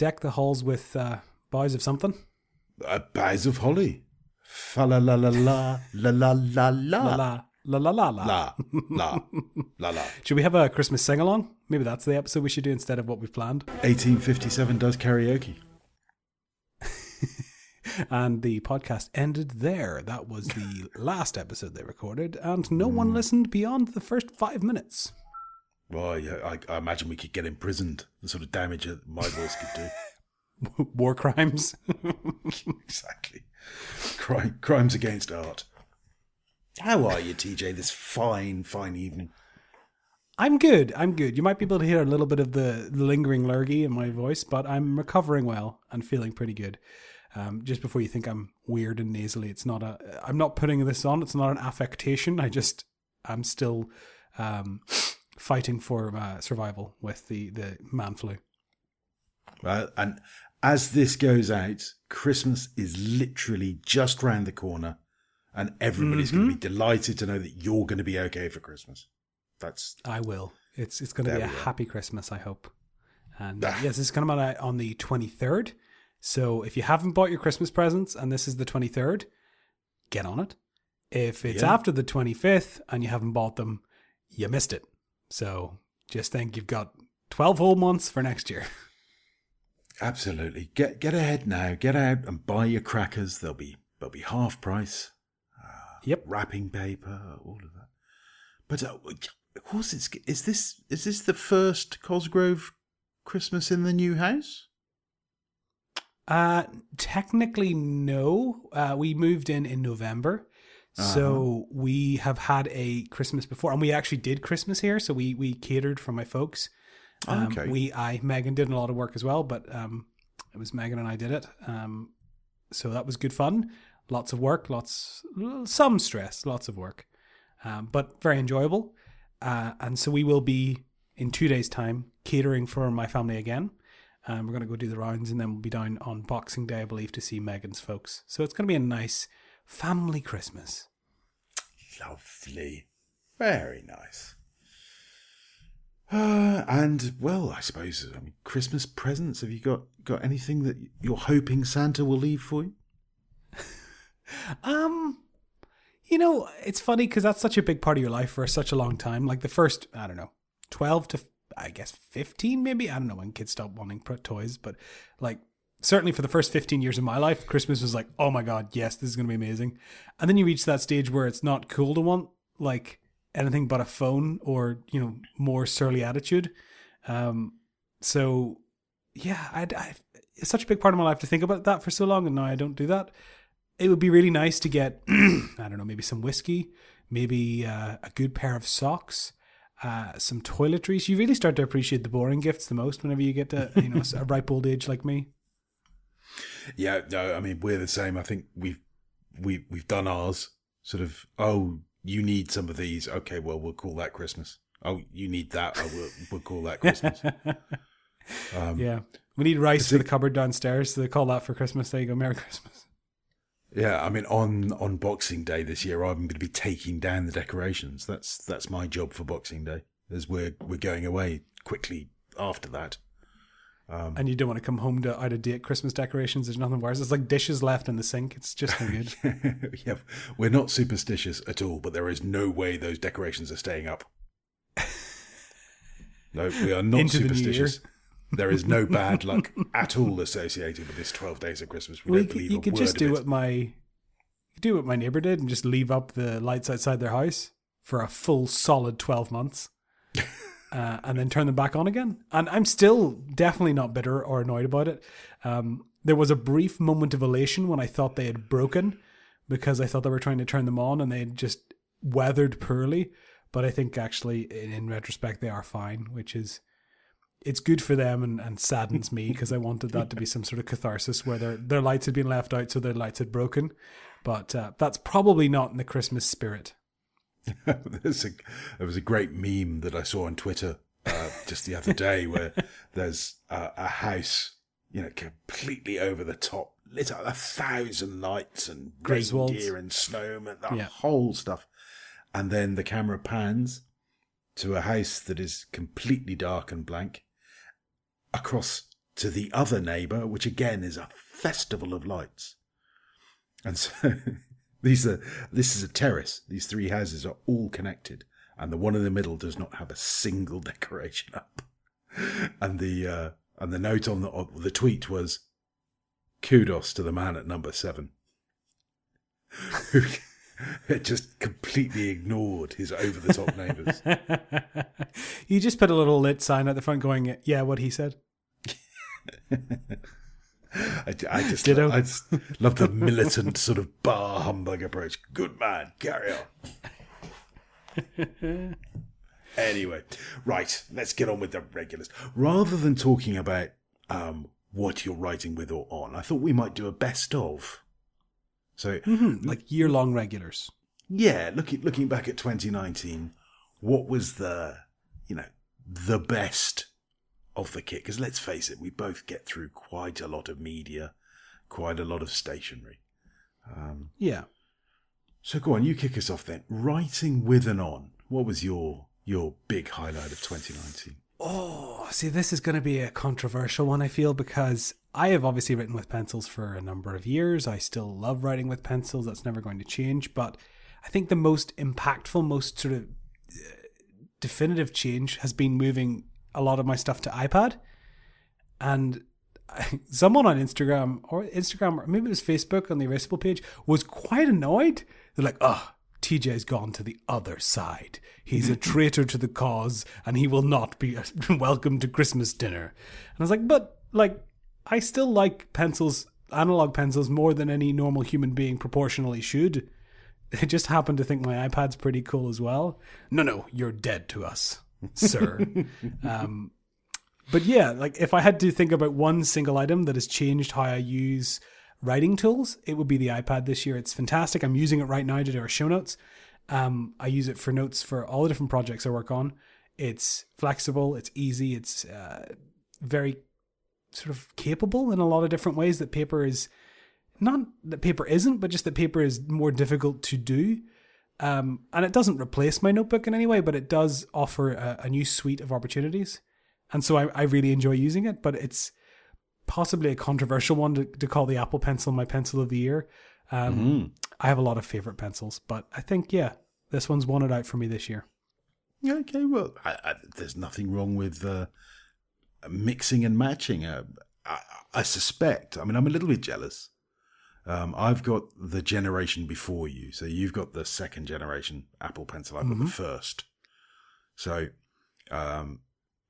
deck the halls with uh, boughs of something. Uh, boughs of holly. Fa la la la la la la la La la la la la la la. la la la. Should we have a Christmas sing along? Maybe that's the episode we should do instead of what we've planned. 1857 does karaoke. And the podcast ended there. That was the last episode they recorded, and no one listened beyond the first five minutes. Well, yeah, I, I imagine we could get imprisoned. The sort of damage that my voice could do. War crimes. exactly. Crime, crimes against art. How are you, TJ? This fine, fine evening. I'm good. I'm good. You might be able to hear a little bit of the lingering lurgy in my voice, but I'm recovering well and feeling pretty good. Um, just before you think I'm weird and nasally, it's not a. I'm not putting this on. It's not an affectation. I just I'm still um, fighting for uh, survival with the the man flu. Right? And as this goes out, Christmas is literally just round the corner, and everybody's going to be delighted to know that you're going to be okay for Christmas. That's I will. It's it's going to be a happy Christmas. I hope. And uh, Ah. yes, this is coming out on the 23rd. So if you haven't bought your Christmas presents and this is the 23rd, get on it. If it's Yeah. after the 25th and you haven't bought them, you missed it. So just think you've got 12 whole months for next year. absolutely get get ahead now. Get out and buy your crackers. They'll be they'll be half price. Yep. Wrapping paper, all of that. But uh, of course, it's is this is this the first Cosgrove Christmas in the new house? Uh, technically, no. Uh, we moved in in November, so we have had a Christmas before, and we actually did Christmas here. So we we catered for my folks. Um, Okay. We, I, Megan did a lot of work as well, but um, it was Megan and I did it. Um, so that was good fun. Lots of work, lots, some stress, lots of work, um, but very enjoyable. Uh, and so we will be in two days' time catering for my family again. Um, we're going to go do the rounds, and then we'll be down on Boxing Day, I believe, to see Megan's folks. So it's going to be a nice family Christmas. Lovely. Very nice. Uh, and well, I suppose I mean Christmas presents. Have you got got anything that you're hoping Santa will leave for you? Um, you know, it's funny because that's such a big part of your life for such a long time. Like the first, I don't know, twelve to I guess fifteen, maybe. I don't know when kids stop wanting toys, but like certainly for the first fifteen years of my life, Christmas was like, oh my god, yes, this is gonna be amazing. And then you reach that stage where it's not cool to want like anything but a phone or you know more surly attitude. Um, so yeah, I, I it's such a big part of my life to think about that for so long, and now I don't do that it would be really nice to get I don't know maybe some whiskey, maybe uh, a good pair of socks, uh, some toiletries. You really start to appreciate the boring gifts the most whenever you get to you know a ripe old age like me. Yeah, no, I mean we're the same. I think we've we we've done ours. Sort of. Oh, you need some of these. Okay, well we'll call that Christmas. Oh, you need that. Oh, we'll, we'll call that Christmas. Um, yeah, we need rice for the cupboard downstairs. So they call that for Christmas. There you go, Merry Christmas. Yeah, I mean, on on Boxing Day this year, I'm going to be taking down the decorations. That's that's my job for Boxing Day, as we're we're going away quickly after that. Um, And you don't want to come home to out of date Christmas decorations. There's nothing worse. It's like dishes left in the sink. It's just no good. yeah, we're not superstitious at all, but there is no way those decorations are staying up. No, we are not Into the superstitious. There is no bad luck at all associated with this 12 days of Christmas. We Well, don't you could, believe you a could word just of do it. what my do what my neighbor did and just leave up the lights outside their house for a full solid twelve months, uh, and then turn them back on again. And I'm still definitely not bitter or annoyed about it. Um, there was a brief moment of elation when I thought they had broken because I thought they were trying to turn them on and they just weathered poorly. But I think actually, in, in retrospect, they are fine, which is it's good for them and, and saddens me because I wanted that to be some sort of catharsis where their their lights had been left out, so their lights had broken. But uh, that's probably not in the Christmas spirit. there's a, there was a great meme that I saw on Twitter uh, just the other day where there's uh, a house, you know, completely over the top, lit up a thousand lights and reindeer and snowmen, the Yeah. whole stuff. And then the camera pans to a house that is completely dark and blank across to the other neighbour, which again is a festival of lights. And so these are this is a terrace. These three houses are all connected, and the one in the middle does not have a single decoration up. And the uh, and the note on the on the tweet was, "Kudos to the man at number seven, who just completely ignored his over the top neighbours." you just put a little lit sign at the front going, yeah, what he said. I, I just, Ditto. I just love the militant sort of bar humbug approach. Good man, carry on. anyway, right, let's get on with the regulars. Rather than talking about um, what you're writing with or on, I thought we might do a best of. So, Like year long regulars. yeah, looking looking back at 2019, what was the you know the best of the kit? Because let's face it, we both get through quite a lot of media, quite a lot of stationery. Um, Yeah. so go on, you kick us off then. Writing with and on. What was your your big highlight of 2019? Oh, see, this is going to be a controversial one, I feel, because I have obviously written with pencils for a number of years. I still love writing with pencils. That's never going to change. But I think the most impactful, most sort of uh, definitive change has been moving a lot of my stuff to iPad. And someone on Instagram or Instagram, or maybe it was Facebook on the Erasable page, was quite annoyed. They're like, oh, TJ's gone to the other side. He's a traitor to the cause and he will not be welcome to Christmas dinner. And I was like, but like, I still like pencils, analog pencils, more than any normal human being proportionally should. I just happen to think my iPad's pretty cool as well. No, no, you're dead to us, sir. um, but yeah, like if I had to think about one single item that has changed how I use writing tools, it would be the iPad this year. It's fantastic. I'm using it right now to do our show notes. Um, I use it for notes for all the different projects I work on. It's flexible, it's easy, it's uh, very sort of capable in a lot of different ways that paper is not that paper isn't, but just that paper is more difficult to do. Um, and it doesn't replace my notebook in any way, but it does offer a, a new suite of opportunities. And so I, I really enjoy using it, but it's possibly a controversial one to, to call the Apple Pencil my pencil of the year. Um, I have a lot of favorite pencils, but I think, yeah, this one's won it out for me this year. Yeah, okay, well, I, I, there's nothing wrong with uh, mixing and matching. Uh, I, I suspect. I mean, I'm a little bit jealous. Um, I've got the generation before you, so you've got the second generation Apple Pencil. I've got the first. So, um,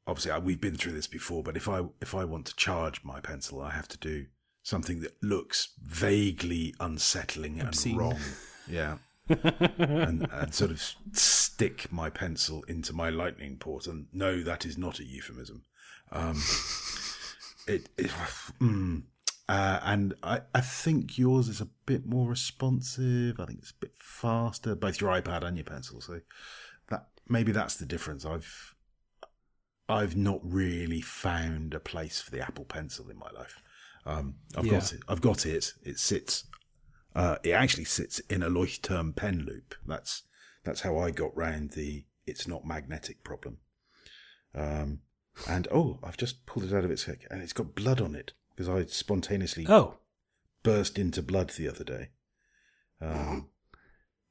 obviously, I, we've been through this before. But if I if I want to charge my pencil, I have to do something that looks vaguely unsettling Obscene. and wrong. Yeah. and, and sort of stick my pencil into my lightning port. And no, that is not a euphemism. Um, it, it mm, uh, and I, I think yours is a bit more responsive. I think it's a bit faster, both your iPad and your pencil. So that maybe that's the difference. I've I've not really found a place for the Apple Pencil in my life. Um, I've Yeah. got it. I've got it. It sits. Uh, it actually sits in a Leuchtturm pen loop. That's that's how I got round the it's not magnetic problem. Um, and oh, I've just pulled it out of its heck, and it's got blood on it because I spontaneously Oh, burst into blood the other day. Um,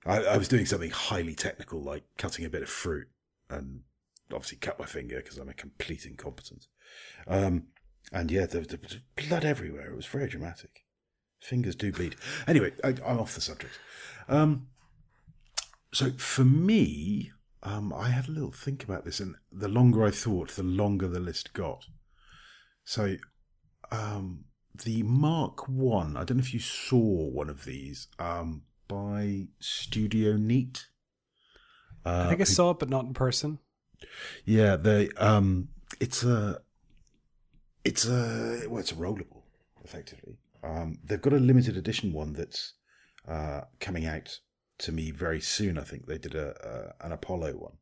I, I was doing something highly technical, like cutting a bit of fruit, and obviously cut my finger because I'm a complete incompetent. Um, and yeah, there there was blood everywhere. It was very dramatic. Fingers do bleed. Anyway, I, I'm off the subject. Um, so for me, um, I had a little think about this, and the longer I thought, the longer the list got. So um, the Mark One. I don't know if you saw one of these um, by Studio Neat. Uh, I think I saw it, but not in person. yeah, they. Um, it's a. It's a well, it's a rollable, effectively. Um, they've got a limited edition one that's uh, coming out to me very soon. I think they did a, a an Apollo one,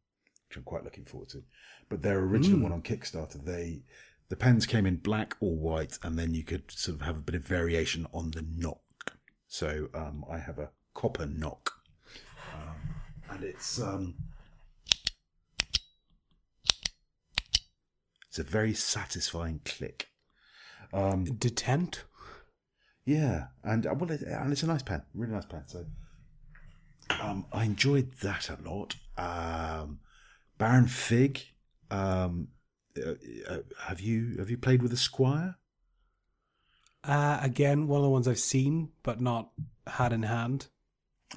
which I'm quite looking forward to. But their original one on Kickstarter, they the pens came in black or white, and then you could sort of have a bit of variation on the knock. So um, I have a copper knock, um, and it's um, it's a very satisfying click. Detent. Yeah, and uh, well, it, and it's a nice pen, really nice pen. So, um, I enjoyed that a lot. Um, Baron Fig, um, uh, have you have you played with a Squire? Uh, again, one of the ones I've seen but not had in hand.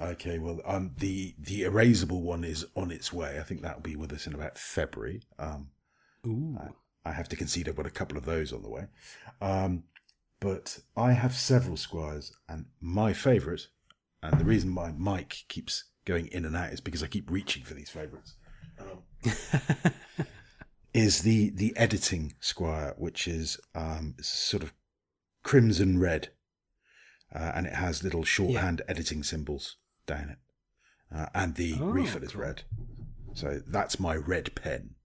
Okay, well, um, the the erasable one is on its way. I think that'll be with us in about February. Um, Ooh. I have to concede I've got a couple of those on the way. Um, but I have several squires, and my favourite, and the reason my mic keeps going in and out is because I keep reaching for these favourites, um, is the the editing squire, which is um, sort of crimson red, uh, and it has little shorthand editing symbols down it, uh, and the Oh, refill is cool. red. So that's my red pen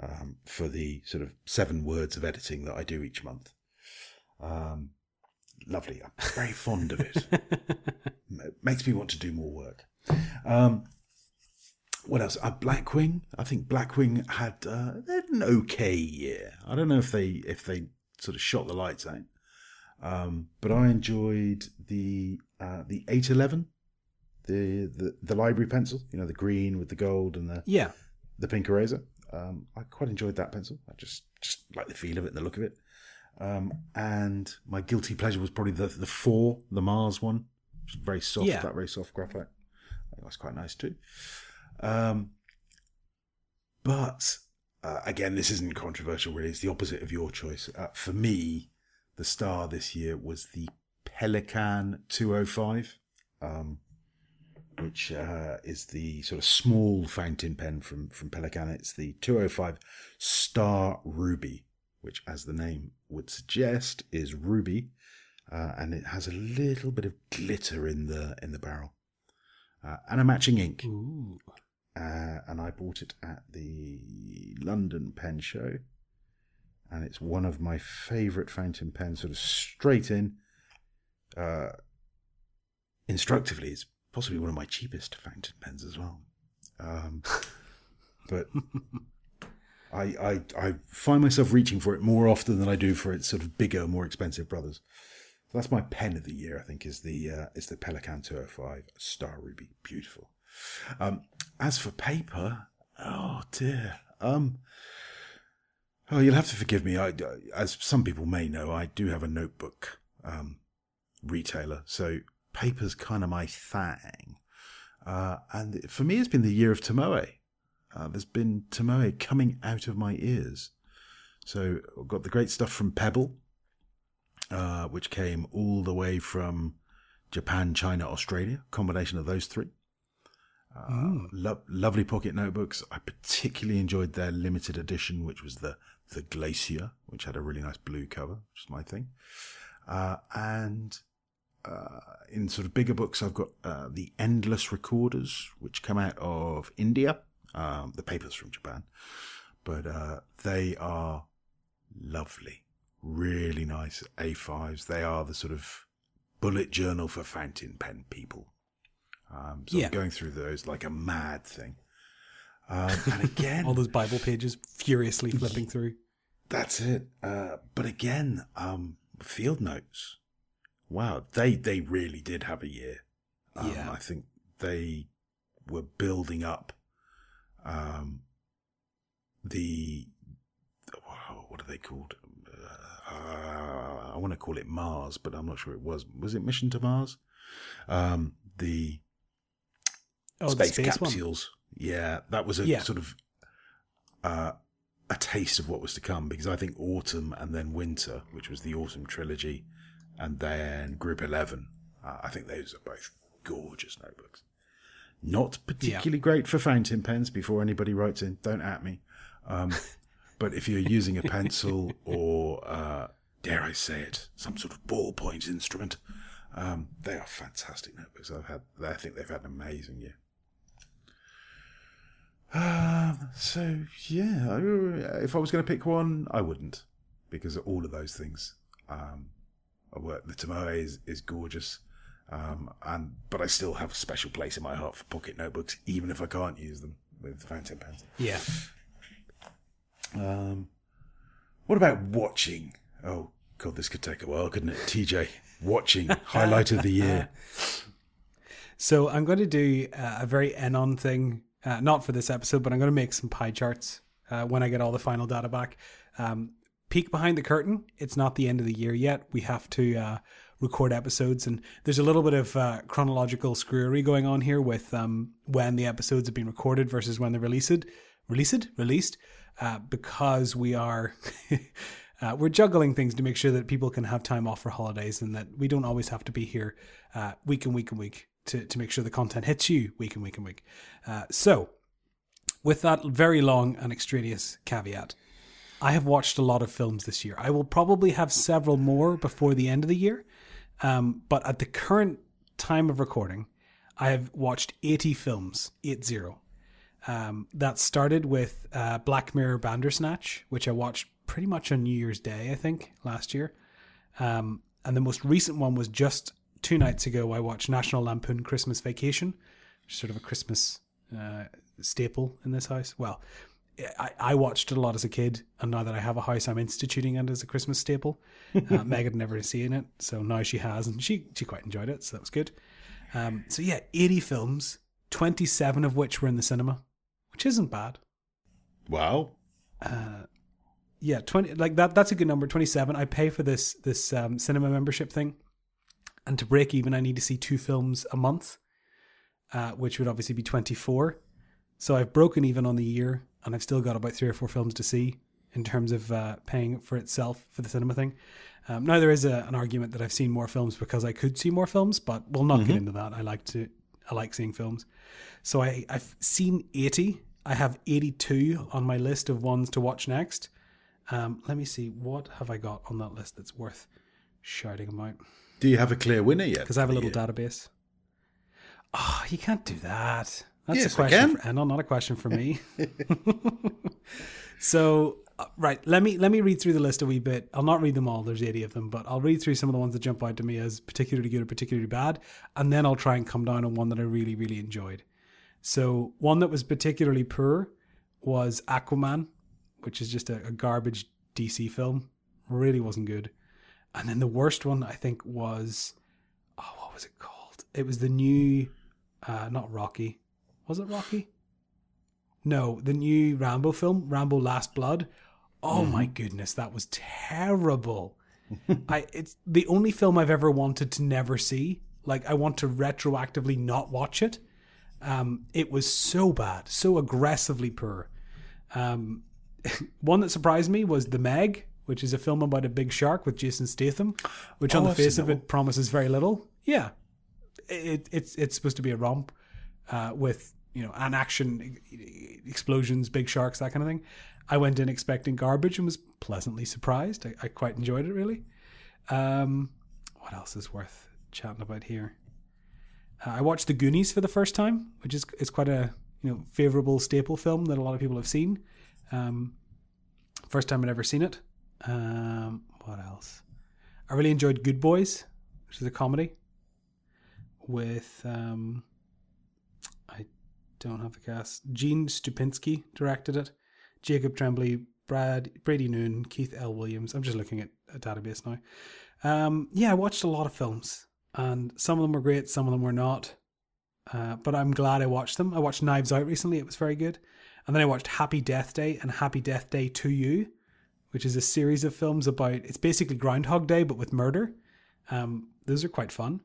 um, for the sort of seven words of editing that I do each month. Um, lovely. I'm very fond of it. it makes me want to do more work. Um, what else? Uh, Blackwing. I think Blackwing had uh, they had an okay year. I don't know if they if they sort of shot the lights out, um, but I enjoyed the uh, the eight eleven, the, the the library pencil. You know, the green with the gold and the yeah. the pink eraser. Um, I quite enjoyed that pencil. I just just like the feel of it and the look of it. Um, and my guilty pleasure was probably the the four, the Mars one, very soft. Yeah. That very soft graphite. That was quite nice too. Um, but uh, again, this isn't controversial. Really, it's the opposite of your choice. Uh, for me, the star this year was the Pelikan 205. Um, which uh, is the sort of small fountain pen from from Pelikan. It's the 205 Star Ruby, which, as the name would suggest, is ruby, uh, and it has a little bit of glitter in the in the barrel, uh, and a matching ink. Ooh. Uh, and I bought it at the London Pen Show, and it's one of my favourite fountain pens. Sort of straight in. Uh, instructively, it's possibly one of my cheapest fountain pens as well. Um, but I, I I find myself reaching for it more often than I do for its sort of bigger, more expensive brothers. So that's my pen of the year. I think is the uh, is the Pelikan 205 Star Ruby. Beautiful. Um, as for paper, oh dear. Um, oh, you'll have to forgive me. I, as some people may know, I do have a notebook um, retailer, so paper's kind of my thing. Uh, and for me, it's been the year of Tomoe. Uh, there's been Tomoe coming out of my ears. So I've got the great stuff from Pebble, uh, which came all the way from Japan, China, Australia. Combination of those three. Uh, lo- lovely pocket notebooks. I particularly enjoyed their limited edition, which was the the Glacier, which had a really nice blue cover, which is my thing. Uh, and uh, in sort of bigger books, I've got uh, the Endless Recorders, which come out of India. Um, the papers from Japan, but uh, they are lovely, really nice A5s. They are the sort of bullet journal for fountain pen people. Um, so Yeah. I'm going through those like a mad thing. Um, and again, All those Bible pages furiously flipping through. that's it. Uh, but again, um, field notes. Wow, they they really did have a year. Um, Yeah. I think they were building up um, the oh, what are they called? Uh, I want to call it Mars, but I'm not sure it was. Was it Mission to Mars? Um, the Oh, space, space one. capsules. Yeah, that was a Yeah. sort of uh, a taste of what was to come because I think autumn and then winter, which was the autumn trilogy, and then Group Eleven. Uh, I think those are both gorgeous notebooks. Not particularly great for fountain pens. Before anybody writes in, don't at me. Um, but if you're using a pencil or, uh, dare I say it, some sort of ballpoint instrument, um, they are fantastic notebooks. I've had, I think they've had an amazing year. Um, so yeah, I- if I was going to pick one, I wouldn't, because of all of those things. Um, I work. The Tomoe is, is gorgeous, um, and but I still have a special place in my heart for pocket notebooks, even if I can't use them with fountain pens. Yeah. Um, what about watching? Oh God, this could take a while, couldn't it? TJ, watching highlight of the year. So I'm going to do a very Enon thing, uh, not for this episode, but I'm going to make some pie charts uh, when I get all the final data back. Um, peek behind the curtain. It's not the end of the year yet. We have to uh, record episodes, and there's a little bit of uh, chronological screwery going on here with um, when the episodes have been recorded versus when they're released. Released, released, uh, because we are. Uh, we're juggling things to make sure that people can have time off for holidays and that we don't always have to be here uh, week and week and week to, to make sure the content hits you week and week and week. Uh, so, with that very long and extraneous caveat, I have watched a lot of films this year. I will probably have several more before the end of the year. Um, but at the current time of recording, I have watched 80 films, 80. Um, that started with uh, Black Mirror Bandersnatch, which I watched pretty much on New Year's Day, I think, last year. Um, and the most recent one was just two nights ago. I watched National Lampoon Christmas Vacation, which is sort of a Christmas uh, staple in this house. Well, I, I watched it a lot as a kid, and now that I have a house, I'm instituting it as a Christmas staple. Uh, Meg had never seen it, so now she has, and she she quite enjoyed it, so that was good. Um, so yeah, 80 films, 27 of which were in the cinema, which isn't bad. Wow. Uh, yeah, 20 like that. That's a good number. 27. I pay for this this um, cinema membership thing, and to break even, I need to see two films a month, uh, which would obviously be 24. So I've broken even on the year, and I've still got about three or four films to see in terms of uh, paying for itself for the cinema thing. Um, now there is a, an argument that I've seen more films because I could see more films, but we'll not get into that. I like to I like seeing films, so I I've seen 80. I have 82 on my list of ones to watch next. Um, let me see what have I got on that list that's worth shouting about Do you have a clear winner yet? because I have a little year? database. Oh, you can't do that. That's Yes, a question for not a question for me. so, uh, right, let me let me read through the list a wee bit. I'll not read them all. There's 80 of them, but I'll read through some of the ones that jump out to me as particularly good or particularly bad, and then I'll try and come down on one that I really really enjoyed. So, one that was particularly poor was Aquaman, which is just a, a garbage DC film. Really wasn't good. And then the worst one I think was oh, what was it called? It was the new, uh, not Rocky. Was it Rocky? No, the new Rambo film, Rambo Last Blood. Oh my goodness, that was terrible. I it's the only film I've ever wanted to never see. Like I want to retroactively not watch it. Um, it was so bad, so aggressively poor. Um, one that surprised me was The Meg, which is a film about a big shark with Jason Statham, which on Oh, the I've face of it promises very little. Yeah, it, it's it's supposed to be a romp uh, with you know an action explosions, big sharks, that kind of thing. I went in expecting garbage and was pleasantly surprised. I, I quite enjoyed it really. Um, what else is worth chatting about here? Uh, I watched The Goonies for the first time, which is is quite a you know favorable staple film that a lot of people have seen. Um, first time I'd ever seen it. Um, what else? I really enjoyed Good Boys, which is a comedy with um, I don't have the cast. Gene Stupnitsky directed it. Jacob Tremblay, Brad Brady Noon, Keith L. Williams. I'm just looking at a database now. Um, yeah, I watched a lot of films, and some of them were great, some of them were not. Uh, but I'm glad I watched them. I watched Knives Out recently; it was very good. And then I watched Happy Death Day and Happy Death Day to You, which is a series of films about. It's basically Groundhog Day but with murder. Um, those are quite fun.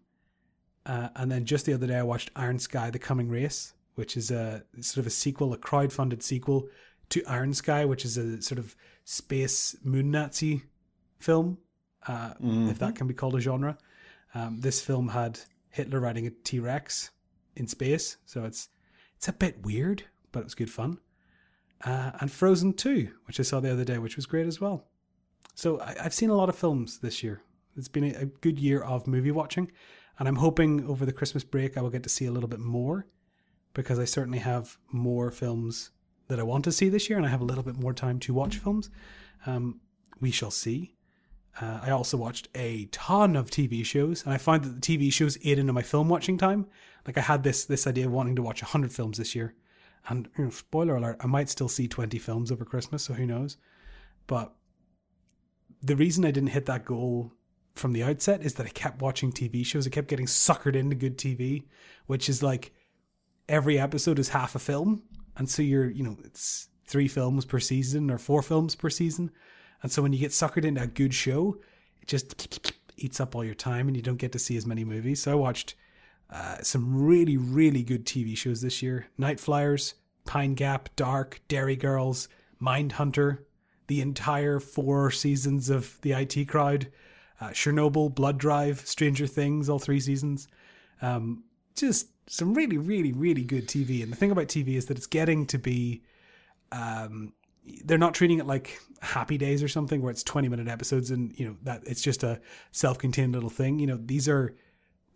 Uh, and then just the other day, I watched Iron Sky: The Coming Race, which is a sort of a sequel, a crowd-funded sequel to Iron Sky, which is a sort of space moon Nazi film, uh, if that can be called a genre. Um, this film had Hitler riding a T Rex in space, so it's it's a bit weird, but it was good fun. Uh, and Frozen Two, which I saw the other day, which was great as well. So I, I've seen a lot of films this year. It's been a, a good year of movie watching, and I'm hoping over the Christmas break I will get to see a little bit more, because I certainly have more films that I want to see this year, and I have a little bit more time to watch films. Um, we shall see. Uh, I also watched a ton of TV shows, and I find that the TV shows ate into my film watching time. Like I had this this idea of wanting to watch hundred films this year, and you know, spoiler alert, I might still see twenty films over Christmas, so who knows? But the reason I didn't hit that goal from the outset is that I kept watching TV shows. I kept getting suckered into good TV, which is like every episode is half a film, and so you're you know it's three films per season or four films per season, and so when you get suckered into a good show, it just eats up all your time, and you don't get to see as many movies. So I watched uh, some really really good TV shows this year: Night Flyers, Pine Gap, Dark, Derry Girls, Mindhunter, the entire four seasons of the IT Crowd, uh, Chernobyl, Blood Drive, Stranger Things, all three seasons. Um, just some really, really, really good TV. And the thing about TV is that it's getting to be, um, they're not treating it like Happy Days or something where it's 20 minute episodes and, you know, that it's just a self contained little thing. You know, these are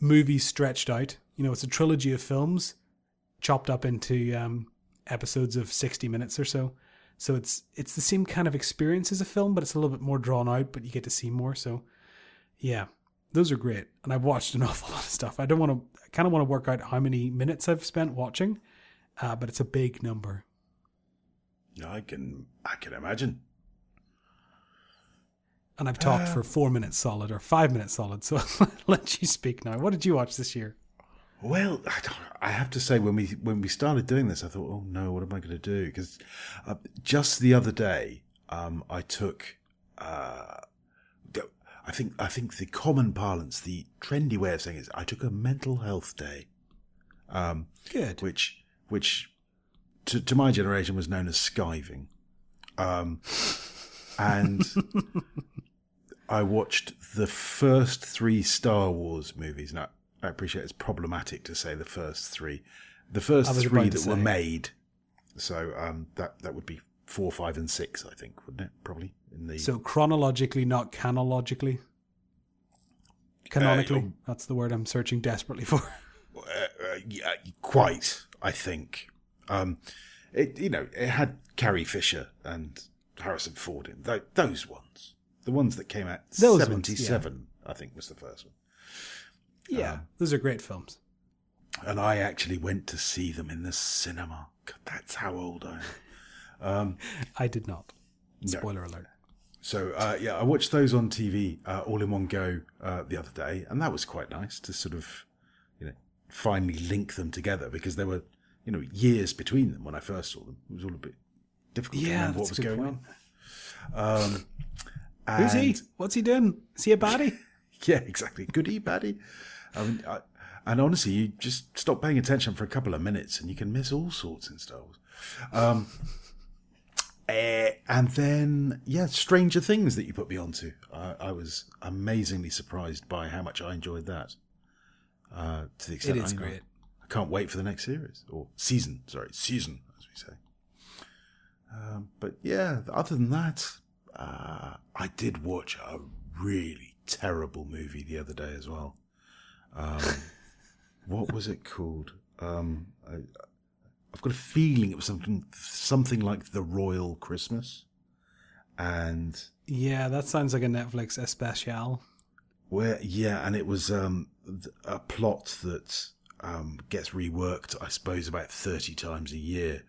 movies stretched out. You know, it's a trilogy of films chopped up into um, episodes of 60 minutes or so. So it's it's the same kind of experience as a film, but it's a little bit more drawn out, but you get to see more. So yeah, those are great. And I've watched an awful lot of stuff. I don't want to I kind of want to work out how many minutes I've spent watching, uh, but it's a big number. I can I can imagine. And I've talked Uh, for four minutes solid or five minutes solid. So I'll let you speak now. What did you watch this year? Well, I, don't, I have to say when we when we started doing this, I thought, oh no, what am I going to do? Because uh, just the other day, um, I took. Uh, I think I think the common parlance, the trendy way of saying it is, I took a mental health day, um, Good. which which to, to my generation was known as skiving, um, and I watched the first three Star Wars movies. Now I appreciate it's problematic to say the first three, the first three that were made. So um, that that would be four, five, and six, I think, wouldn't it? Probably in the So chronologically, not canologically. Canonically, oh. that's the word I'm searching desperately for. uh, uh, yeah, quite. I think. Um, it you know it had Carrie Fisher and Harrison Ford in th- those ones, the ones that came out Those ones, seventy seven. I think was the first one, Yeah, those are great films. and I actually went to see them in the cinema. God, that's how old I am. I did not. No. Spoiler alert. So uh, yeah, I watched those on TV uh, all in one go uh, the other day, and that was quite nice to sort of, you know, finally link them together because there were, you know, years between them when I first saw them. It was all a bit difficult to Yeah, remember what was going point. on. Um, Who's he? What's he doing? Is he a baddie? Yeah, exactly. Goody baddie. I mean, I, and honestly, you just stop paying attention for a couple of minutes, and you can miss all sorts in Star Wars. Um, eh, and then, yeah, Stranger Things that you put me onto. I, I was amazingly surprised by how much I enjoyed that. Uh, to the extent It is I, great. I can't wait for the next series or season. Sorry, season, as we say. Um, but yeah, other than that, uh, I did watch a really terrible movie the other day as well. Um, what was it called? Um, I, I've got a feeling it was something something like The Royal Christmas, and Yeah, that sounds like a Netflix especial. where yeah, and it was um, a plot that um, gets reworked, I suppose, about thirty times a year.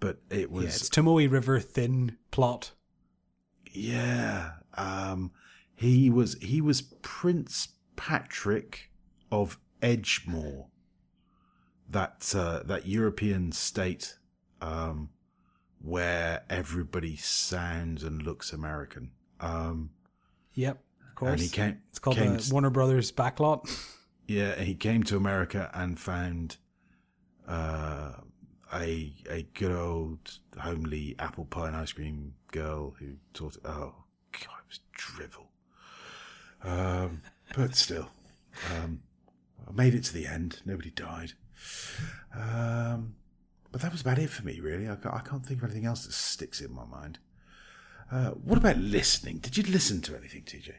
But it was Yeah, it's Tomoe River thin plot. Yeah. Um, he was he was Prince Patrick of Edgemore, that uh, that European state um, where everybody sounds and looks American. Um, Yep, of course. and he came. it's called came the Warner Brothers backlot. yeah, he came to America and found uh, a a good old homely apple pie and ice cream girl who taught. Oh God, it was drivel. Um, but still, um, I made it to the end. Nobody died. Um, but that was about it for me, really. I, I can't think of anything else that sticks in my mind. Uh, what about listening? Did you listen to anything, TJ?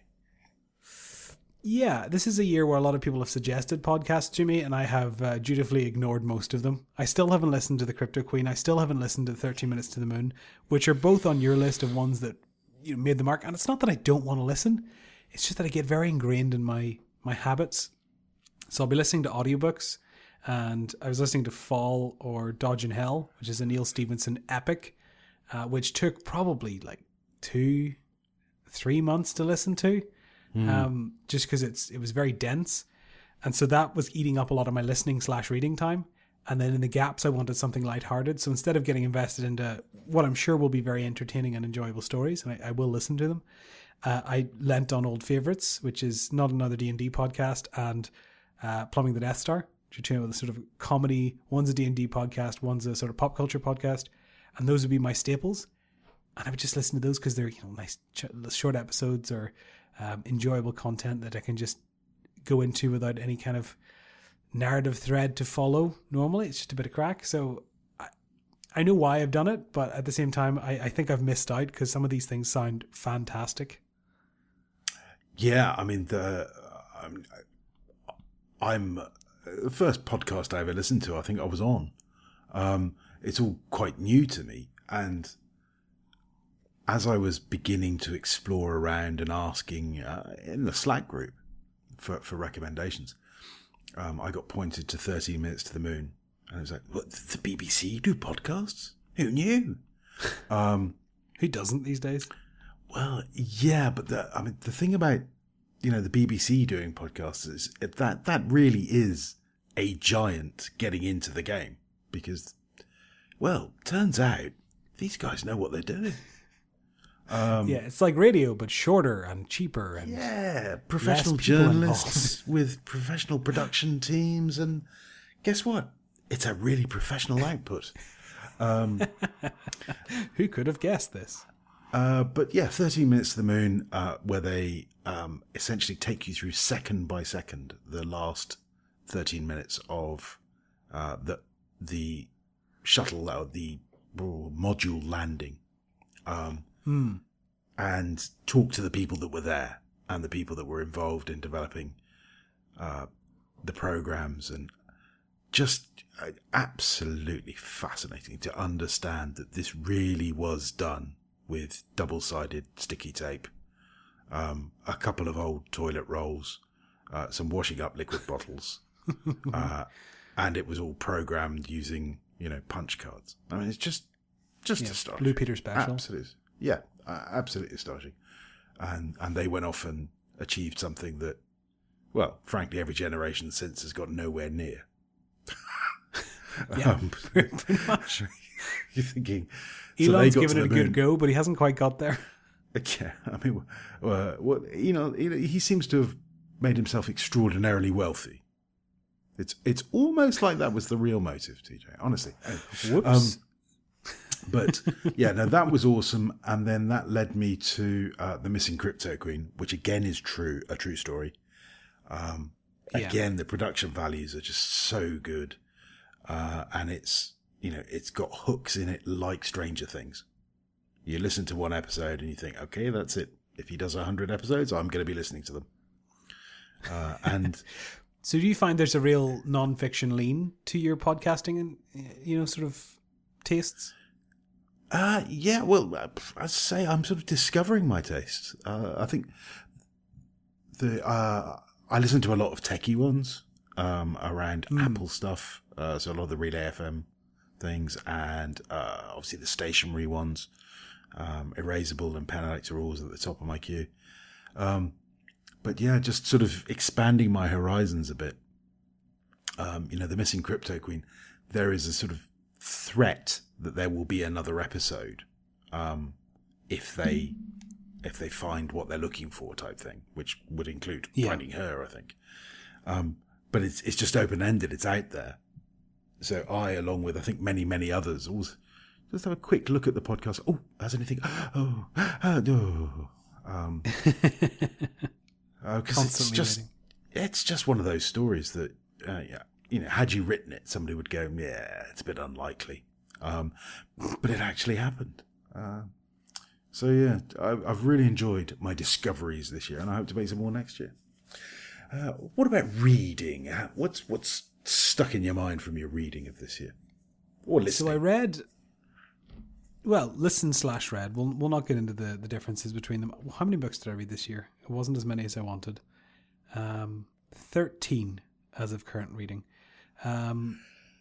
Yeah, this is a year where a lot of people have suggested podcasts to me, and I have uh, dutifully ignored most of them. I still haven't listened to the Crypto Queen. I still haven't listened to 13 Minutes to the Moon, which are both on your list of ones that you know, made the mark. And it's not that I don't want to listen; it's just that I get very ingrained in my my habits. So I'll be listening to audiobooks, and I was listening to Fall or Dodge in Hell, which is a Neal Stephenson epic, uh, which took probably like two, three months to listen to, um, just because it's it was very dense, and so that was eating up a lot of my listening slash reading time. And then in the gaps, I wanted something lighthearted. So instead of getting invested into what I'm sure will be very entertaining and enjoyable stories, and I, I will listen to them, uh, I lent on old favorites, which is not another D and D podcast, and uh, Plumbing the Death Star, which are two of sort of comedy. One's a D and D podcast, one's a sort of pop culture podcast, and those would be my staples. And I would just listen to those because they're you know nice ch- short episodes or um, enjoyable content that I can just go into without any kind of narrative thread to follow. Normally, it's just a bit of crack. So I, I know why I've done it, but at the same time, I, I think I've missed out because some of these things sound fantastic. Yeah, I mean the I'm, I'm the first podcast I ever listened to. I think I was on. Um, it's all quite new to me, and as I was beginning to explore around and asking uh, in the Slack group for for recommendations, um, I got pointed to 13 Minutes to the Moon, and I was like, "What? The BBC do podcasts? Who knew?" um, Who doesn't these days? well, yeah, but the, I mean, the thing about you know the BBC doing podcasts is that that really is a giant getting into the game because, well, turns out these guys know what they're doing. Um, yeah, it's like radio, but shorter and cheaper. And Yeah, professional journalists with professional production teams, and guess what? It's a really professional output. who could have guessed this? Uh, but yeah, 13 Minutes to the Moon, uh, where they um, essentially take you through second by second the last 13 minutes of uh, the, the shuttle or the oh, module landing. Um, And talk to the people that were there and the people that were involved in developing uh, the programs and just uh, absolutely fascinating to understand that this really was done with double-sided sticky tape, um, a couple of old toilet rolls, uh, some washing up liquid bottles, uh, and it was all programmed using you know punch cards. I mean, it's just just astonishing. Blue Peter special. Absolutely, yeah, uh, absolutely astonishing. And and they went off and achieved something that, well, frankly, every generation since has got nowhere near. Yeah, Um, pretty much. You're thinking so they given it a good go, but he hasn't quite got there. Yeah, I mean, uh, what you know, he he seems to have made himself extraordinarily wealthy. It's it's almost like that was the real motive, TJ. Honestly, Whoops. Um, but yeah, no, that was awesome, and then that led me to uh, the missing crypto queen, which again is true, a true story. Um, Yeah. Again, the production values are just so good, uh, and it's you know it's got hooks in it like Stranger Things. You listen to one episode and you think, okay, that's it. If he does hundred episodes, I'm going to be listening to them. Uh, and so, do you find there's a real non-fiction lean to your podcasting and you know sort of tastes? Uh, yeah, well, uh, I say I'm sort of discovering my tastes. Uh, I think the uh, I listen to a lot of techie ones um, around Apple stuff, uh, so a lot of the Relay FM things, and uh, obviously the stationary ones. Um, Erasable and Pen Addict are always at the top of my queue. Um, but yeah, just sort of expanding my horizons a bit. Um, you know, the missing crypto queen. There is a sort of threat that there will be another episode um, if they if they find what they're looking for, type thing, which would include Yeah. finding her, I think. Um, but it's it's just open ended. It's out there. So I, along with I think many many others, always just have a quick look at the podcast. Oh, has anything? Oh, oh no. Um, uh, 'cause it's just reading. it's just one of those stories that uh, yeah, you know, had you written it, somebody would go, yeah, it's a bit unlikely, um, but it actually happened. Uh, so yeah, I, I've really enjoyed my discoveries this year, and I hope to make some more next year. Uh, what about reading? Uh, What's what's stuck in your mind from your reading of this year, or listening? So I read. Well, listen slash read. We'll we'll not get into the the differences between them. How many books did I read this year? It wasn't as many as I wanted. Um, thirteen as of current reading. Um,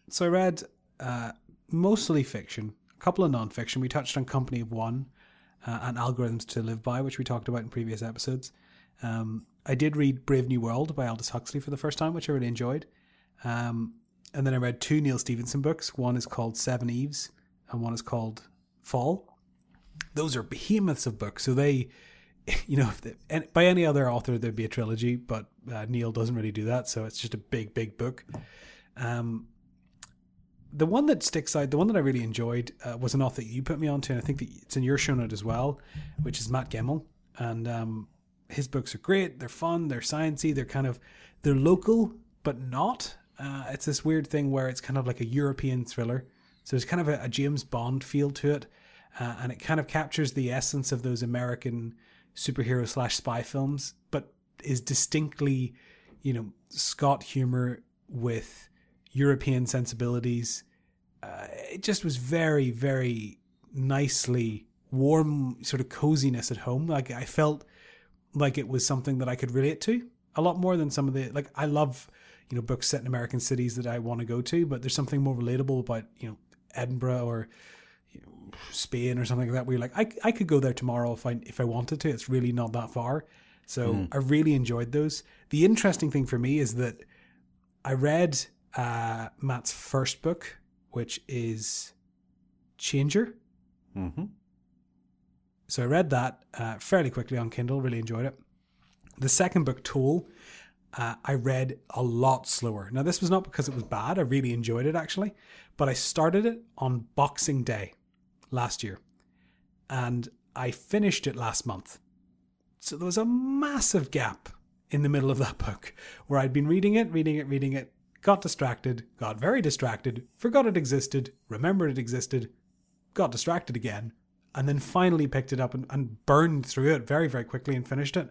so I read uh, mostly fiction, a couple of nonfiction. We touched on Company of One, uh, and Algorithms to Live By, which we talked about in previous episodes. Um, I did read Brave New World by Aldous Huxley for the first time, which I really enjoyed. Um, and then I read two Neal Stephenson books. One is called Seveneves, and one is called Fall. Those are behemoths of books. So they, you know, they, by any other author there'd be a trilogy, but uh, Neal doesn't really do that. So it's just a big, big book. Um, the one that sticks out, the one that I really enjoyed, uh, was an author that you put me onto, and I think that it's in your show note as well, which is Matt Gemmell. And um, his books are great. They're fun. They're sciency. They're kind of they're local, but not. Uh, it's this weird thing where it's kind of like a European thriller. So there's kind of a, a James Bond feel to it, uh, and it kind of captures the essence of those American superhero slash spy films, but is distinctly, you know, Scott humor with European sensibilities. Uh, it just was very, very nicely warm, sort of coziness at home. Like I felt like it was something that I could relate to a lot more than some of the like. I love you know books set in American cities that I want to go to, but there's something more relatable about you know Edinburgh or you know, Spain or something like that. Where you're like, I I could go there tomorrow if I if I wanted to. It's really not that far. So mm. I really enjoyed those. The interesting thing for me is that I read uh, Matt's first book, which is Changer. Mm-hmm. So I read that uh, fairly quickly on Kindle, really enjoyed it. The second book, Toll, uh, I read a lot slower. Now, this was not because it was bad, I really enjoyed it actually, but I started it on Boxing Day last year and I finished it last month. So there was a massive gap in the middle of that book where I'd been reading it, reading it, reading it, got distracted, got very distracted, forgot it existed, remembered it existed, got distracted again, and then finally picked it up and, and burned through it very, very quickly and finished it.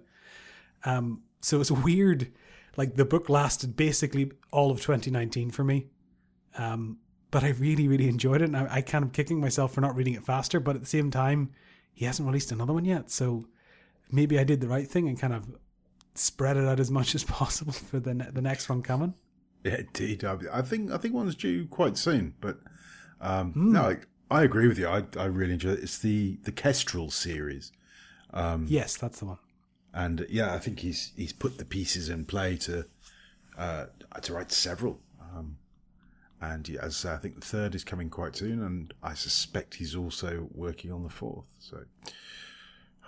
Um, so it's weird. Like the book lasted basically all of 2019 for me. Um, but I really, really enjoyed it. And I, I kind of kicking myself for not reading it faster. But at the same time, he hasn't released another one yet. So maybe I did the right thing and kind of spread it out as much as possible for the ne- the next one coming. Yeah, indeed. I think I think one's due quite soon. But um, mm. no, I agree with you. I, I really enjoy it. It's the the Kestrel series. Um, yes, that's the one. And yeah, I think he's he's put the pieces in play to uh, to write several. Um, and yeah, as I think the third is coming quite soon, and I suspect he's also working on the fourth. So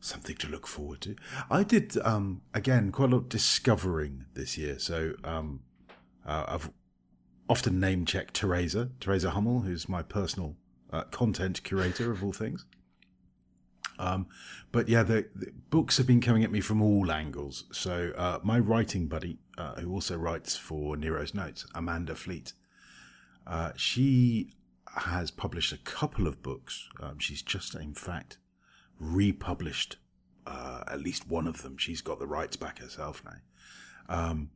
something to look forward to. I did um, again quite a lot of discovering this year. So um, uh, I've often name checked Teresa, Teresa Hummel, who's my personal uh, content curator of all things. Um, but yeah, the, the, books have been coming at me from all angles. So uh, my writing buddy, uh, who also writes for Nero's Notes, Amanda Fleet, uh, she has published a couple of books. Um, she's just, in fact, republished uh, at least one of them. She's got the rights back herself now. Um,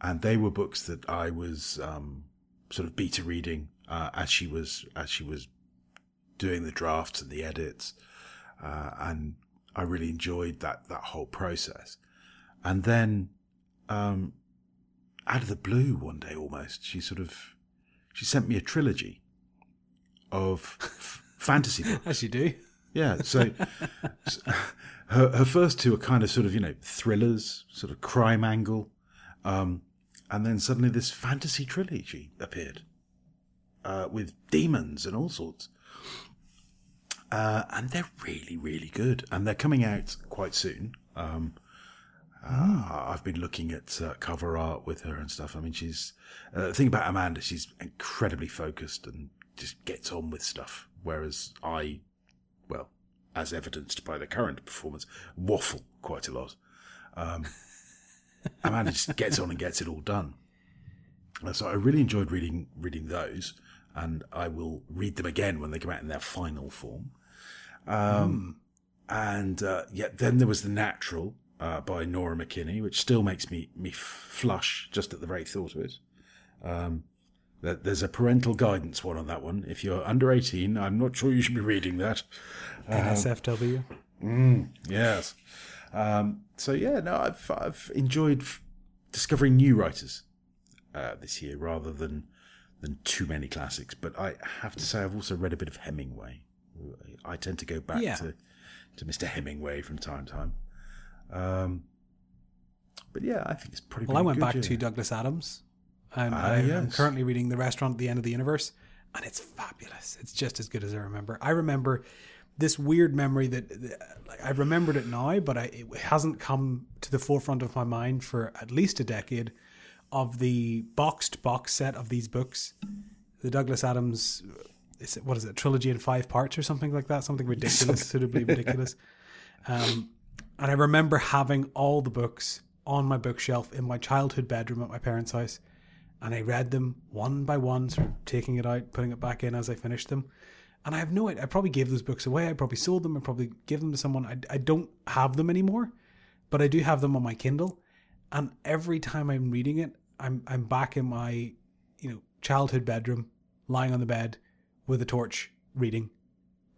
and they were books that I was um, sort of beta reading uh, as she was as she was doing the drafts and the edits, uh, and I really enjoyed that that whole process. And then, um, out of the blue, one day almost, she sort of she sent me a trilogy of f- fantasy books. As you do. Yeah. So, her her first two are kind of sort of you know thrillers, sort of crime angle. Um, and then suddenly this fantasy trilogy appeared uh, with demons and all sorts. Uh, and they're really, really good. And they're coming out quite soon. Um, uh, I've been looking at uh, cover art with her and stuff. I mean, she's uh, the thing about Amanda. She's incredibly focused and just gets on with stuff. Whereas I, well, as evidenced by the current performance, waffle quite a lot. Um, Amanda just gets on and gets it all done. Uh, so I really enjoyed reading reading those, and I will read them again when they come out in their final form. Um, mm. And uh, yeah, then there was the Natural uh, by Nora McKinney, which still makes me me flush just at the very thought of it. Um, there's a parental guidance one on that one. If you're under 18, I'm not sure you should be reading that. NSFW. Mm, yes. Um, so yeah, no, I've I've enjoyed f- discovering new writers uh, this year rather than than too many classics. But I have to say, I've also read a bit of Hemingway I tend to go back Yeah. to to Mr. Hemingway from time to time. Um, but yeah, I think it's pretty. Well, I went back year. to Douglas Adams, and Ah, I, am yes. currently reading The Restaurant at the End of the Universe, and it's fabulous. It's just as good as I remember. I remember this weird memory that, I remembered it now, but I, it hasn't come to the forefront of my mind for at least a decade. Of the boxed box set of these books, the Douglas Adams, is it, what is it, trilogy in five parts or something like that? Something ridiculous, suitably ridiculous. Um, and I remember having all the books on my bookshelf in my childhood bedroom at my parents' house. And I read them one by one, sort of taking it out, putting it back in as I finished them. And I have no idea. I probably gave those books away. I probably sold them. I probably gave them to someone. I, I don't have them anymore, but I do have them on my Kindle. And every time I'm reading it, I'm I'm back in my, you know, childhood bedroom, lying on the bed with a torch, reading.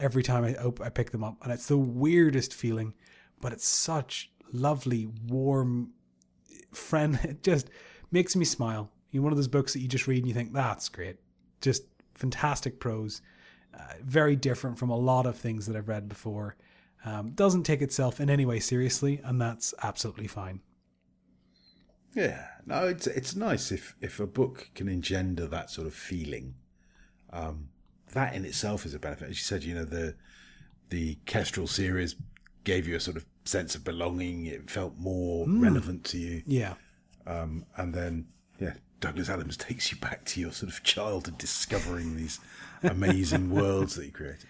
Every time I op- I pick them up, and it's the weirdest feeling, but it's such lovely, warm, friend. It just makes me smile. You know, one of those books that you just read and you think that's great, just fantastic prose, uh, very different from a lot of things that I've read before. Um, doesn't take itself in any way seriously, and that's absolutely fine. Yeah, no, it's it's nice if if a book can engender that sort of feeling. Um, that in itself is a benefit. As you said, you know the the Kestrel series gave you a sort of sense of belonging. It felt more relevant to you, Yeah. um, and then yeah, Douglas Adams takes you back to your sort of childhood, discovering these amazing worlds that he created.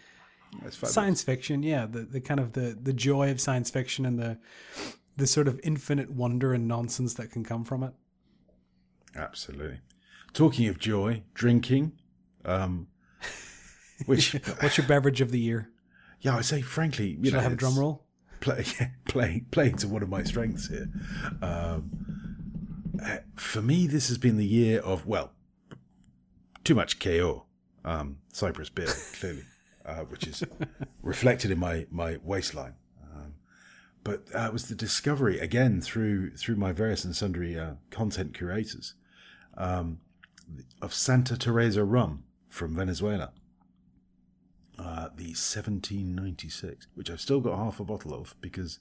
Science fiction yeah the, the kind of the the joy of science fiction and the the sort of infinite wonder and nonsense that can come from it Absolutely. Talking of joy, drinking, um, which what's your beverage of the year yeah, I say frankly, you should know, i have a drum roll play, play, playing to one of my strengths here. Um, uh, for me, this has been the year of well, too much Keo, um, Cyprus beer, clearly, uh, which is reflected in my my waistline. Um, but uh, it was the discovery again through through my various and sundry uh, content curators um, of Santa Teresa rum from Venezuela uh, the 1796, which I've still got half a bottle of because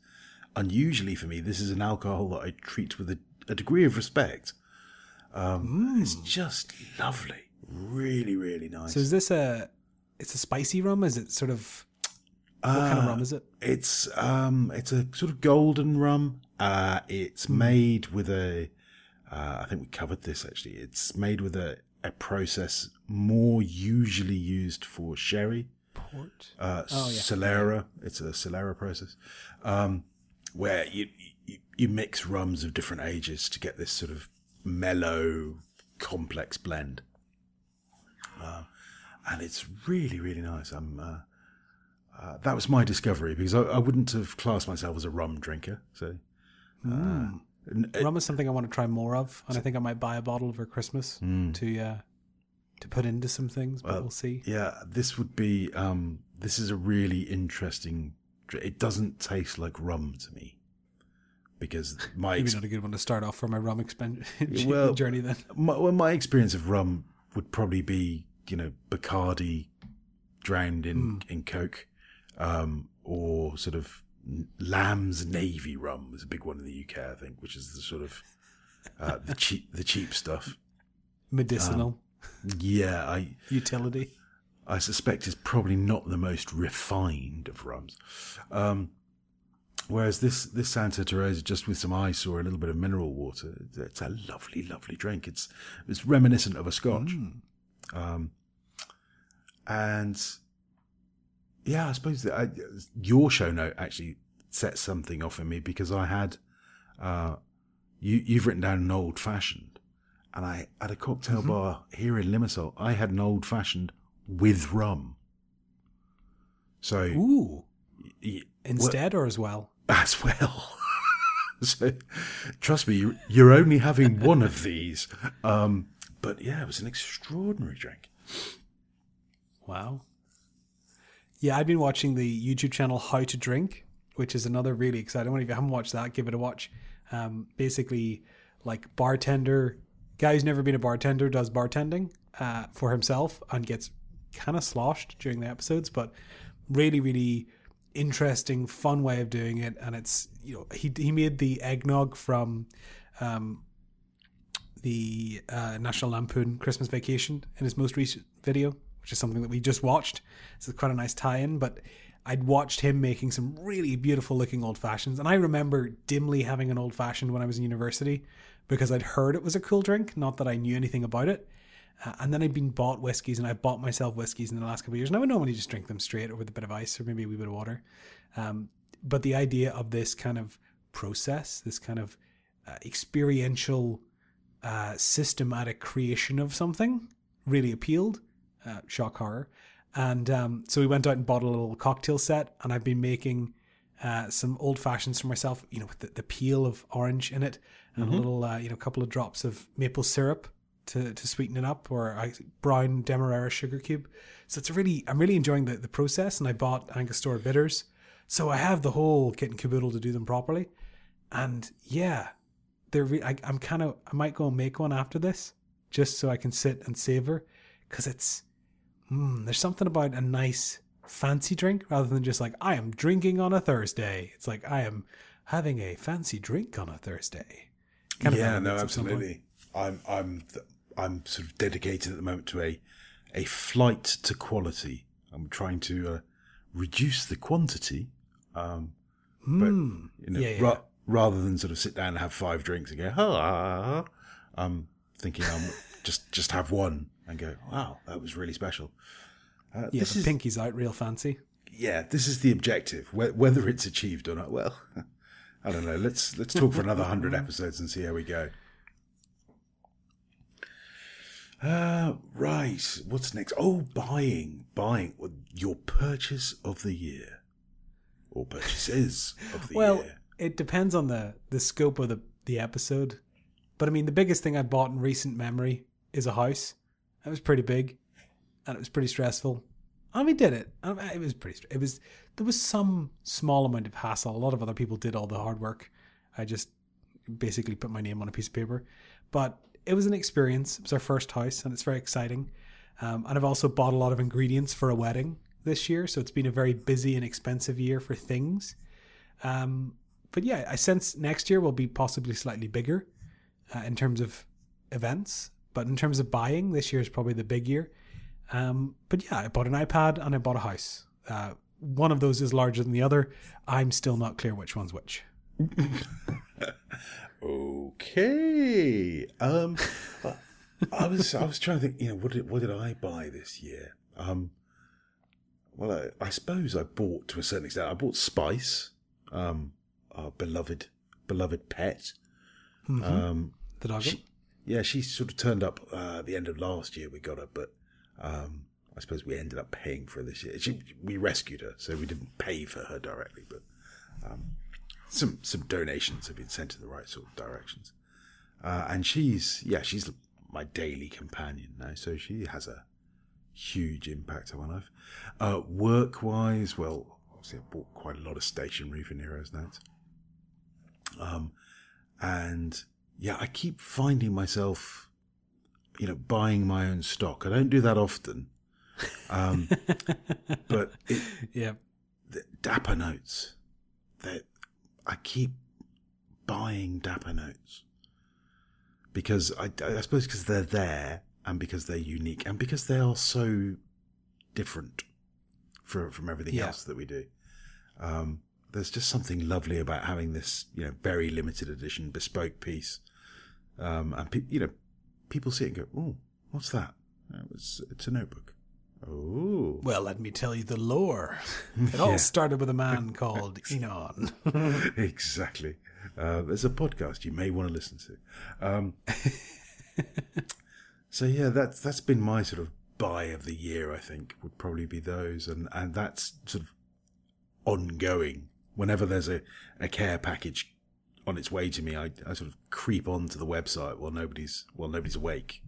unusually for me, this is an alcohol that I treat with a, a degree of respect. Um, It's just lovely. Really, really nice. so is this a it's a spicy rum is it sort of what kind of Uh, rum is it It's um, it's a sort of golden rum. Uh, it's made with a. Uh, I think we covered this actually. It's made with a a process more usually used for sherry. port uh, Oh, yeah. Solera. It's a Solera process, um, where you, you you mix rums of different ages to get this sort of mellow, complex blend. Uh, and it's really, really nice. I'm. Uh, uh, that was my discovery because I, I wouldn't have classed myself as a rum drinker. So, uh, n- rum is something i want to try more of and i think i might buy a bottle for christmas Hmm. to uh to put into some things but we'll see yeah, this would be. Um, this is a really interesting. It doesn't taste like rum to me because my maybe ex- not a good one to start off for my rum expen- well- journey then my, well, my experience of rum would probably be, you know, Bacardi drowned in in Coke, um, or sort of Lamb's Navy rum was a big one in the UK, I think, which is the sort of uh, the cheap the cheap stuff. medicinal Yeah, I utility I suspect is probably not the most refined of rums. Um, whereas this this Santa Teresa, just with some ice or a little bit of mineral water, it's a lovely, lovely drink. It's it's reminiscent of a Scotch, um, and yeah, I suppose that I, your show note actually set something off in me because I had uh, you you've written down an old fashioned, and I at a cocktail bar here in Limassol, I had an old fashioned with rum. So ooh. y- instead or as well as well. so trust me, you- you're only having one of these. Um, but yeah, it was an extraordinary drink. Wow. Yeah, I've been watching the YouTube channel How to Drink, which is another really exciting one. If you haven't watched that, give it a watch. Um, basically, like bartender, guy who's never been a bartender does bartending uh, for himself and gets kind of sloshed during the episodes, but really, really interesting, fun way of doing it. And it's you know he he made the eggnog from um, the uh, National Lampoon Christmas Vacation in his most recent video, which is something that we just watched. It's quite a nice tie-in, but. I'd watched him making some really beautiful looking old fashions, and I remember dimly having an old fashioned when I was in university because I'd heard it was a cool drink, not that I knew anything about it. Uh, and then I'd been bought whiskies, and I've bought myself whiskies in the last couple of years. And I would normally just drink them straight or with a bit of ice or maybe a wee bit of water. Um, but the idea of this kind of process, this kind of uh, experiential, uh, systematic creation of something, really appealed. Uh, shock horror. And um, so we went out and bought a little cocktail set, and I've been making uh, some old fashions for myself, you know, with the, the peel of orange in it, and Mm-hmm. a little, uh, you know, a couple of drops of maple syrup to, to sweeten it up, or a brown demerara sugar cube. So it's really, I'm really enjoying the, the process, and I bought Angostura bitters, so I have the whole kit and caboodle to do them properly. And yeah, they're, re- I, I'm kind of, I might go and make one after this, just so I can sit and savor, because it's mm, there's something about a nice fancy drink rather than just like I am drinking on a Thursday. It's like I am having a fancy drink on a Thursday. Kind of yeah, no, at some point. absolutely. I'm I'm th- I'm sort of dedicated at the moment to a a flight to quality. I'm trying to uh, reduce the quantity, um, Mm, you know, yeah, yeah. ra- rather than sort of sit down and have five drinks and go, ah, I'm thinking I'm just just have one and go, wow, that was really special. Uh, yeah, this the is pinky's out real fancy. yeah, this is the objective. Wh- Whether it's achieved or not, well, I don't know. Let's let's talk for another hundred episodes and see how we go. Uh, right. What's next? Oh, buying, buying. Your purchase of the year, or purchases of the Well, year. Well, it depends on the the scope of the the episode. But I mean, the biggest thing I bought in recent memory is a house. It was pretty big, and it was pretty stressful. And we did it. Um, It was pretty. It was there was some small amount of hassle. A lot of other people did all the hard work. I just basically put my name on a piece of paper. But it was an experience. It was our first house, and it's very exciting. Um, and I've also bought a lot of ingredients for a wedding this year, so it's been a very busy and expensive year for things. Um, but yeah, I sense next year will be possibly slightly bigger uh, in terms of events. But in terms of buying, this year is probably the big year. Um, but yeah, I bought an iPad and I bought a house. Uh, one of those is larger than the other. I'm still not clear which one's which. Okay. Um, I was I was trying to think. You know, what did what did I buy this year? Um, well, I, I suppose I bought to a certain extent. I bought Spice, um, our beloved beloved pet. Um, The doggo. she, yeah, she sort of turned up uh, at the end of last year. We got her, but um, I suppose we ended up paying for her this year. She, we rescued her, so we didn't pay for her directly, but um, some some donations have been sent in the right sort of directions. Uh, and she's yeah, she's my daily companion now, so she has a huge impact on my life. Uh, work wise, well, obviously I bought quite a lot of stationery for Nero's notes. Um, and yeah, I keep finding myself, you know, buying my own stock. I don't do that often. Um, but it, yeah. the Dapper notes, that I keep buying Dapper notes because I, I suppose because they're there and because they're unique and because they are so different from from everything Yeah. else that we do. Um, there's just something lovely about having this, you know, very limited edition bespoke piece, um, and pe- you know, people see it and go, "Oh, what's that?" "Oh, It's it's a notebook. Oh, Well, let me tell you the lore. It all started with a man called Enon. exactly. Uh, there's a podcast you may want to listen to. Um, so yeah, that's that's been my sort of buy of the year. I think would probably be those, and and that's sort of ongoing. Whenever there's a, a care package on its way to me, I, I sort of creep onto the website while nobody's while nobody's awake,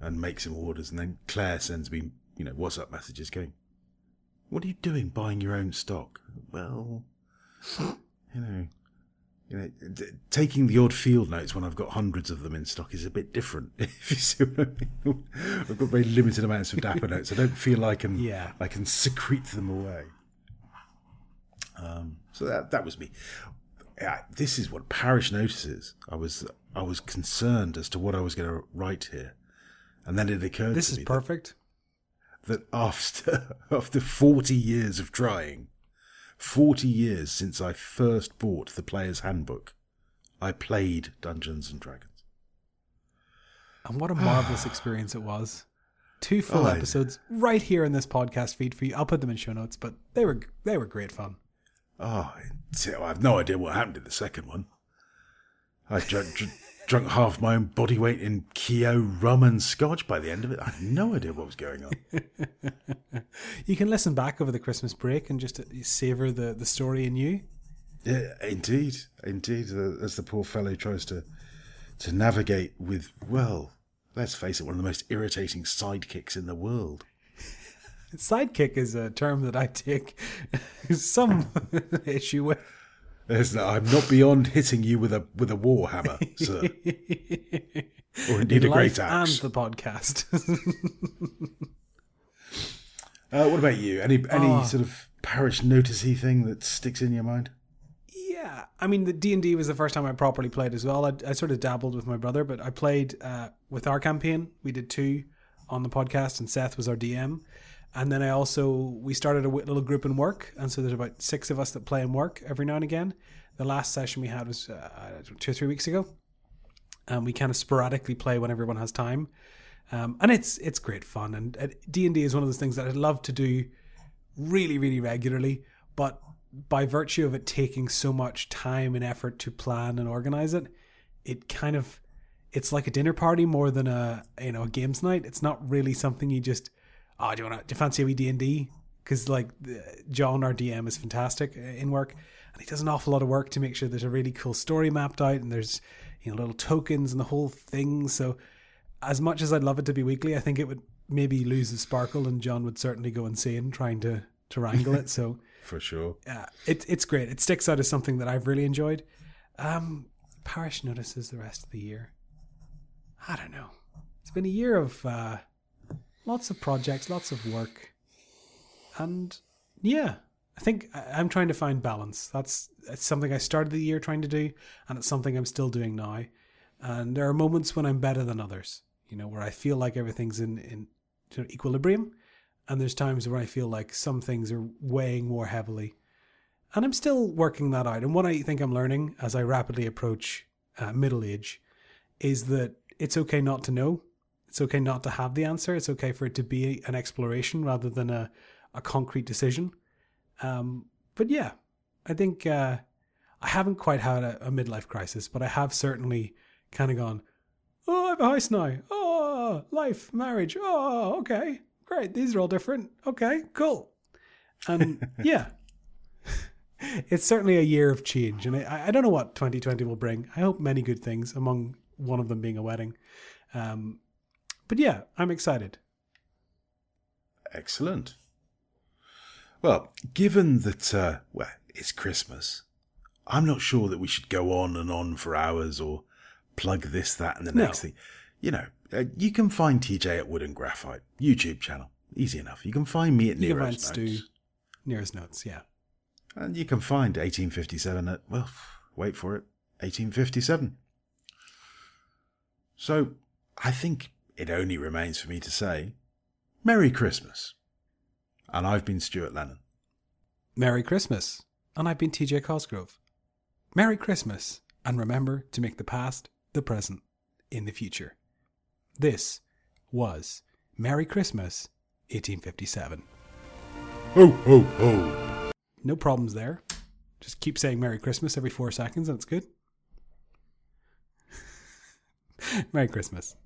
and make some orders, and then Claire sends me you know WhatsApp messages going, "What are you doing buying your own stock?" Well, you know, you know, d- taking the odd field notes when I've got hundreds of them in stock is a bit different. If you see what I mean, I've got very limited amounts of Dapper notes. I don't feel I can, Yeah. I can secrete them away. Um, so that that was me. This is what parish notices. I was I was concerned as to what I was going to write here, and then it occurred This is perfect. that, that after after forty years of trying, forty years since I first bought the Player's Handbook, I played Dungeons and Dragons. And what a marvelous experience it was. Two full Oh, episodes right here in this podcast feed for you. I'll put them in show notes, but they were they were great fun. Oh, I have no idea what happened in the second one. I drunk half my own body weight in Keo rum and scotch by the end of it. I had no idea what was going on. You can listen back over the Christmas break and just uh, savor the the story in you. Yeah, indeed, indeed. Uh, as the poor fellow tries to to navigate with, well, let's face it, one of the most irritating sidekicks in the world. Sidekick is a term that I take some issue with. I'm not beyond hitting you with a with a war hammer, sir, or indeed a great axe. and the podcast. Uh, what about you? Any any Oh. sort of parish noticey thing that sticks in your mind? yeah, I mean the D and D was the first time I properly played as well. I, I sort of dabbled with my brother, but I played uh, with our campaign. We did two on the podcast, and Seth was our DM. And then I also we started a little group in work, and so there's about six of us that play in work every now and again. The last session we had was uh, two or three weeks ago, and we kind of sporadically play when everyone has time. Um, and it's it's great fun, and D and D is one of those things that I'd love to do really, really regularly. But by virtue of it taking so much time and effort to plan and organize it, it kind of it's like a dinner party more than a you know a games night. It's not really something you just oh do you want to fancy a wee D and D? Because like John, our DM, is fantastic uh, in work, and he does an awful lot of work to make sure there's a really cool story mapped out, and there's you know little tokens and the whole thing. So as much as I'd love it to be weekly, I think it would maybe lose the sparkle, and John would certainly go insane trying to to wrangle it. So For sure. uh, it, it's great. It sticks out as something that I've really enjoyed. Um, parish notices the rest of the year. I don't know. It's been a year of uh, lots of projects, lots of work, and yeah, I think I'm trying to find balance. That's it's something I started the year trying to do, and it's something I'm still doing now. And there are moments when I'm better than others. You know, where I feel like everything's in in sort of equilibrium, and there's times where I feel like some things are weighing more heavily. And I'm still working that out. And what I think I'm learning as I rapidly approach uh, middle age is that it's okay not to know. It's okay not to have the answer. It's okay for it to be an exploration rather than a, a concrete decision. Um, but yeah, I think uh, I haven't quite had a, a midlife crisis, but I have certainly kind of gone, oh, I have a house now. Oh, life, marriage. Oh, okay, great. These are all different. Okay, cool. And yeah, it's certainly a year of change. And I, I don't know what 2020 will bring. I hope many good things, among one of them being a wedding. Um, but yeah, I'm excited. Excellent. Well, given that, uh, well, it's Christmas, I'm not sure that we should go on and on for hours or plug this, that, and the No. next thing. You know, uh, you can find TJ at Wood and Graphite YouTube channel. Easy enough. You can find me at You Nero's Notes. Stu Nero's Notes. Yeah. And you can find 1857 at, well, wait for it, 1857. So I think it only remains for me to say, Merry Christmas. And I've been Stuart Lennon. Merry Christmas. And I've been TJ Cosgrove. Merry Christmas. And remember to make the past the present in the future. This was Merry Christmas 1857. Ho, ho, ho. No problems there. Just keep saying Merry Christmas every four seconds and it's good. Merry Christmas.